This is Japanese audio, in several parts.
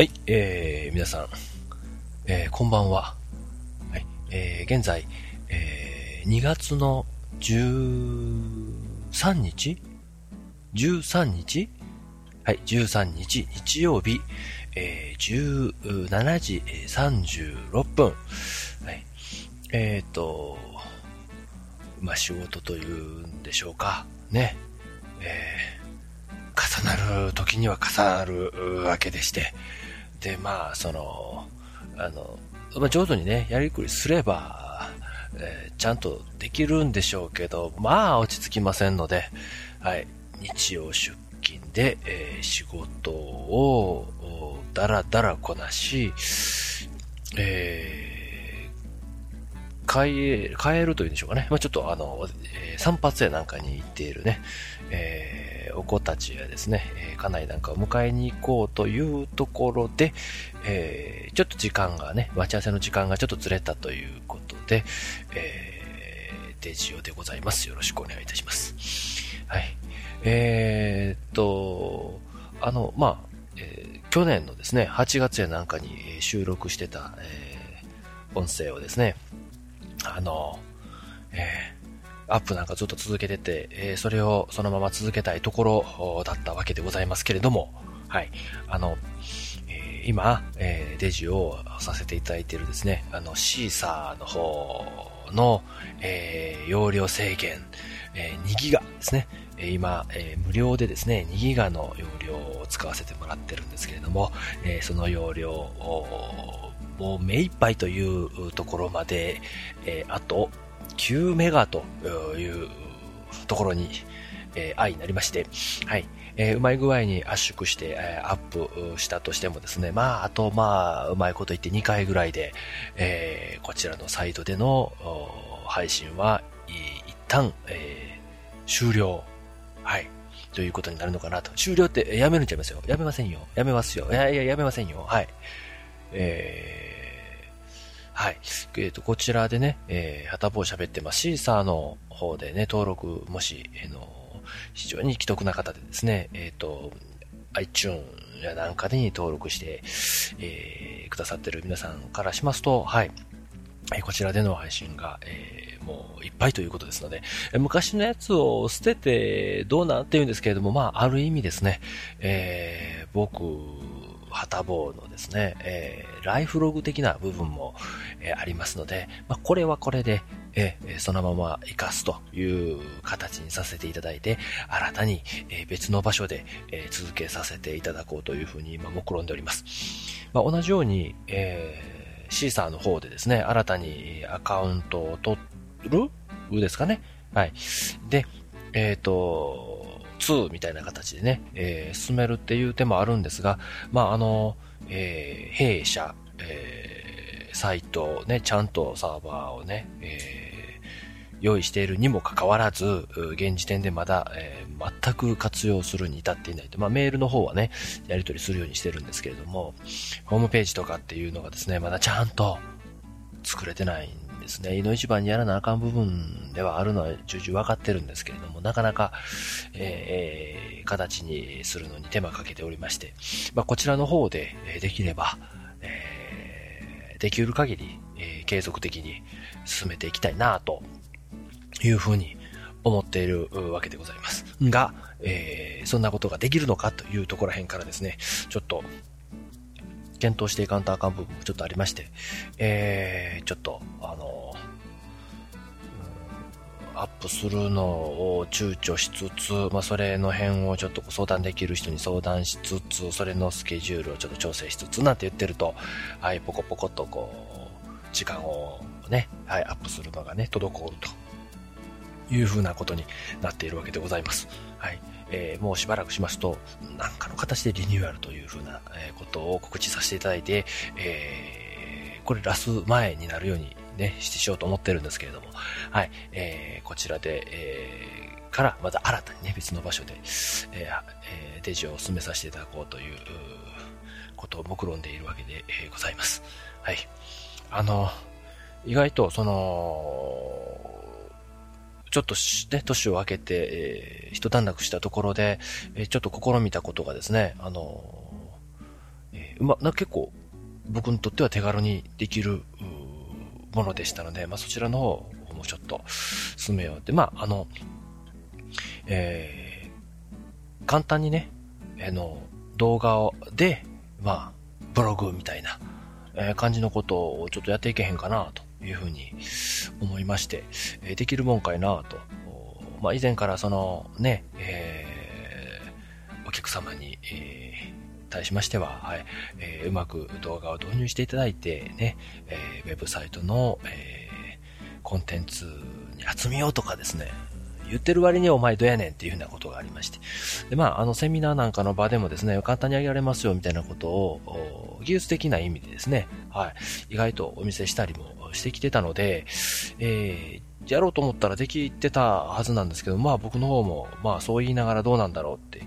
はい、えー、皆さん、えー、こんばんは。はい、えー、現在、えー、2月の13日 ?13 日？はい、13日、日曜日、えー、17時36分。はい、えっ、ー、と、まあ、仕事というんでしょうか。ね。えー、重なる時には重なるわけでして、で、まあ、その、あの、まあ、上手にね、やりくりすれば、えー、ちゃんとできるんでしょうけど、まあ、落ち着きませんので、はい、日曜出勤で、えー、仕事を、だらだらこなし、えー、帰、帰るというんでしょうかね。まあ、ちょっとあの、えー、散髪屋なんかに行っているね、えーお子たちやですね、え家内なんかを迎えに行こうというところで、えー、ちょっと時間がね、待ち合わせの時間がちょっとずれたということで、えー、デジオでございます。よろしくお願いいたします。はい。えー、っと、あの、まあ、えー、去年のですね、8月やなんかに収録してた、えー、音声をですね、あの、えー、アップなんかずっと続けてて、えー、それをそのまま続けたいところだったわけでございますけれども、はい。あの、えー、今、えー、デジをさせていただいているですね、あの、シーサーの方の、えー、容量制限、えー、2ギガですね。今、えー、無料でですね、2ギガの容量を使わせてもらってるんですけれども、えー、その容量をもう目いっぱいというところまで、えー、あと9メガというところに、えー、愛になりまして、はい。えー、うまい具合に圧縮して、えー、アップしたとしてもですね、まあ、あと、まあ、うまいこと言って2回ぐらいで、えー、こちらのサイトでの配信は、一旦、えー、終了。はい。ということになるのかなと。終了ってやめるんちゃいますよ。やめませんよ。やめますよ。いやいや、やめませんよ。はい。えーはい。えっ、ー、と、こちらでね、えー、はたぼう喋ってます。シーサーの方でね、登録、もし、えー、の、非常に既得な方でですね、えっ、ー、と、iTune やなんかに登録して、えー、くださってる皆さんからしますと、はい。えこちらでの配信が、えー、もういっぱいということですので、昔のやつを捨ててどうなっていうんですけれども、まあ、ある意味ですね、えー、僕はたぼうのですね、えー、ライフログ的な部分も、えー、ありますので、まあ、これはこれで、えー、そのまま活かすという形にさせていただいて、新たに、え、別の場所で、え、続けさせていただこうというふうに今目論んでおります。まあ、同じように、え、シーサーの方でですね、新たにアカウントを取る？ですかね。はい。で、えっ、と、2みたいな形でね、えー、進めるっていう手もあるんですが、まあ、あの、えー、弊社、えー、サイトね、ちゃんとサーバーをね、え、用意しているにもかかわらず、現時点でまだ、えー、全く活用するに至っていないと。まあ、メールの方はね、やり取りするようにしてるんですけれども、ホームページとかっていうのがですね、まだちゃんと作れてないんですね、井の一番にやらなあかん部分ではあるのは重々分かってるんですけれども、なかなか、えー、形にするのに手間かけておりまして、まあ、こちらの方でできれば、えー、できる限り、えー、継続的に進めていきたいなというふうに思っているわけでございます。が、えー、そんなことができるのかというところら辺からですね、ちょっと検討していかんとあかん部分もちょっとありまして、えー、ちょっと、あの、アップするのを躊躇しつつ、まあ、それの辺をちょっと相談できる人に相談しつつ、それのスケジュールをちょっと調整しつつなんて言ってると、はい、ポコポコとこう、時間をね、はい、アップするのがね、滞るというふうなことになっているわけでございます。はい。えー、もうしばらくしますと、何かの形でリニューアルというふうな、えことを告知させていただいて、えー、これラス前になるようにね、してしようと思ってるんですけれども、はい、えー、こちらで、えー、からまた新たにね、別の場所で、えー、デジを進めさせていただこうということを目論んでいるわけで、えー、ございます。はい。あの、意外とその、ちょっとね、年を明けて、えー、一段落したところで、えー、ちょっと試みたことがですね、あの、えまあ、結構、僕にとっては手軽にできる、ものでしたので、まあ、そちらの方もうちょっと進めようって、まあ、あの、えー、簡単にね、あの、動画で、まあ、ブログみたいな、えー、感じのことをちょっとやっていけへんかな、と。いうふうに思いまして、え、できるもんかいな、と。まあ、以前からその、ね、えー、お客様に、えー、対しましては、はい、えー、うまく動画を導入していただいて、ね、えー、ウェブサイトの、えー、コンテンツに集めようとかですね、言ってる割にお前どやねんっていうふうなことがありまして。で、まあ、あの、セミナーなんかの場でもですね、簡単にあげられますよみたいなことを、技術的な意味でですね、はい、意外とお見せしたりもしてきてたので、えー、やろうと思ったらできてたはずなんですけど、まあ僕の方も、まあそう言いながらどうなんだろうって、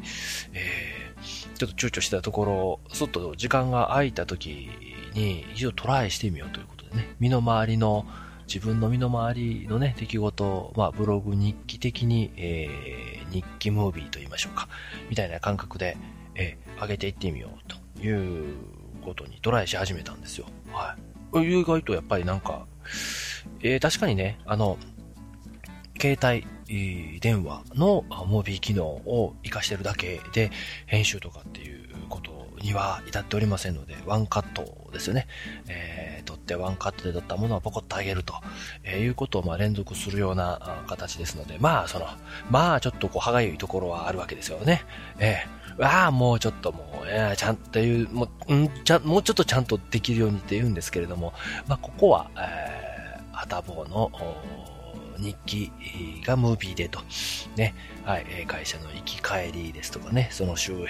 えー、ちょっと躊躇してたところ、すっと時間が空いた時に一度トライしてみようということでね、身の回りの自分の身の回りのね、出来事を、まあ、ブログ日記的に、えー、日記ムービーと言いましょうか、みたいな感覚で、えー、上げていってみようということにトライし始めたんですよ。意外とやっぱりなんか、えー、確かにね、あの、携帯、電話のモービー機能を活かしてるだけで編集とかっていうことには至っておりませんので、ワンカットですよね。えー、撮ってワンカットで撮ったものをポコッと上げると、えー、いうことをまあ連続するような形ですので、まあその、まあちょっとこう歯がゆいところはあるわけですよね。えー、わあ、もうちょっともう、えー、ちゃんという、もう、んちゃもうちょっとちゃんとできるようにって言うんですけれども、まあここは、えー、はたぼうの、日記がムービーでと、ね、はい、会社の行き帰りですとかね、その周辺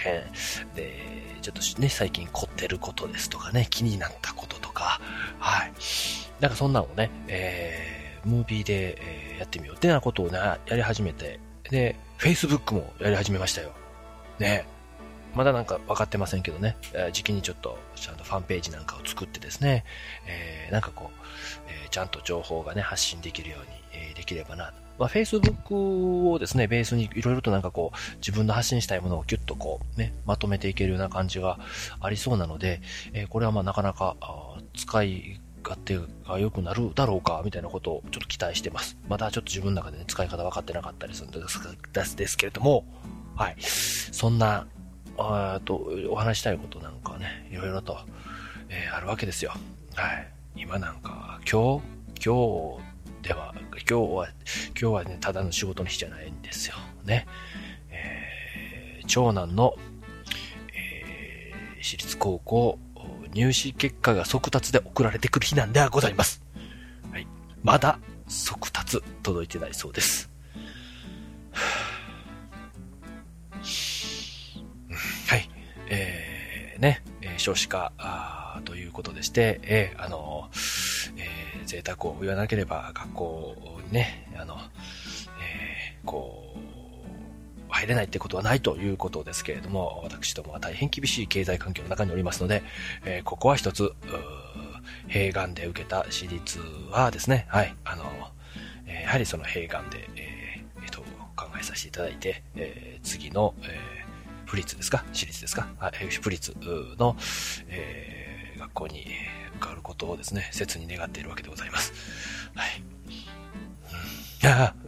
で、ちょっとね、最近凝ってることですとかね、気になったこととか、はい。なんかそんなのをね、えー、ムービーで、え、やってみようってなことをね、やり始めて、で、Facebook もやり始めましたよ。ね。まだなんか分かってませんけどね、えー、時期にちょっとちゃんとファンページなんかを作ってですね、えー、なんかこう、えー、ちゃんと情報がね、発信できるように、えー、できればなまあ、Facebook をですね、ベースにいろいろとなんかこう、自分の発信したいものをキュッとこう、ね、まとめていけるような感じがありそうなので、えー、これはまあなかなか、使い勝手が良くなるだろうか、みたいなことをちょっと期待してます。まだちょっと自分の中でね、使い方分かってなかったりするんですですけれども、はい。そんな、あと、お話したいことなんかね、いろいろと、えー、あるわけですよ。はい。今なんか、今日、今日では、今日は、今日はね、ただの仕事の日じゃないんですよ。ね。えー、長男の、えー、私立高校入試結果が速達で送られてくる日なんではございます。はい。まだ速達届いてないそうです。えー、ね、少子化ということでして、えー、あの贅沢を言わなければ学校にね、あの、えー、こう、入れないってことはないということですけれども、私どもは大変厳しい経済環境の中におりますので、えー、ここは一つ、併願で受けた私立はですね、はい、あの、えー、やはりその併願で、えー、えー、と、考えさせていただいて、えー、次の、えー、府立ですか？私立ですか？はい、府立の、えー、学校に、受かることをですね、切に願っているわけでございます。はい。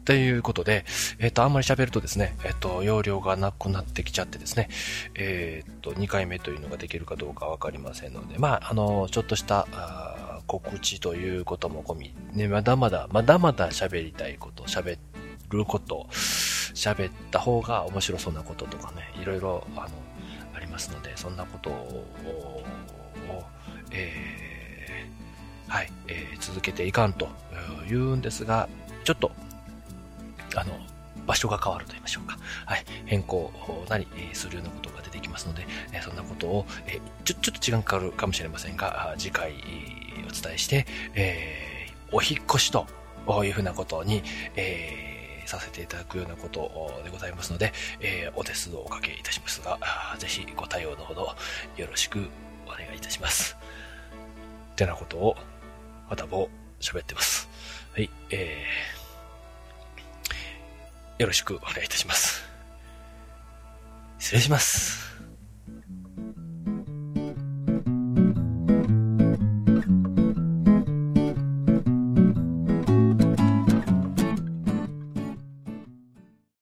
ということで、えっ、ー、と、あんまり喋るとですね、えっ、ー、と、容量がなくなってきちゃってですね、えっ、ー、と、2回目というのができるかどうかわかりませんので、まあ、あの、ちょっとしたあ告知ということも込み、ね、まだまだ、まだまだ喋りたいこと、喋ること、喋った方が面白そうなこととかね、いろいろ、あの、ありますので、そんなことを、えーはい、えー、続けていかんと言うんですが、ちょっと、あの、場所が変わると言いましょうか。はい、変更なりするようなことが出てきますので、えそんなことを、えちょ、ちょっと時間かかるかもしれませんが、次回お伝えして、えー、お引越しというふうなことに、え、させていただくようなことでございますので、えー、お手数をおかけいたしますが、ぜひご対応のほどよろしくお願いいたします。ってなことをまたも喋ってます。はい、えー、よろしくお願いいたします。失礼します。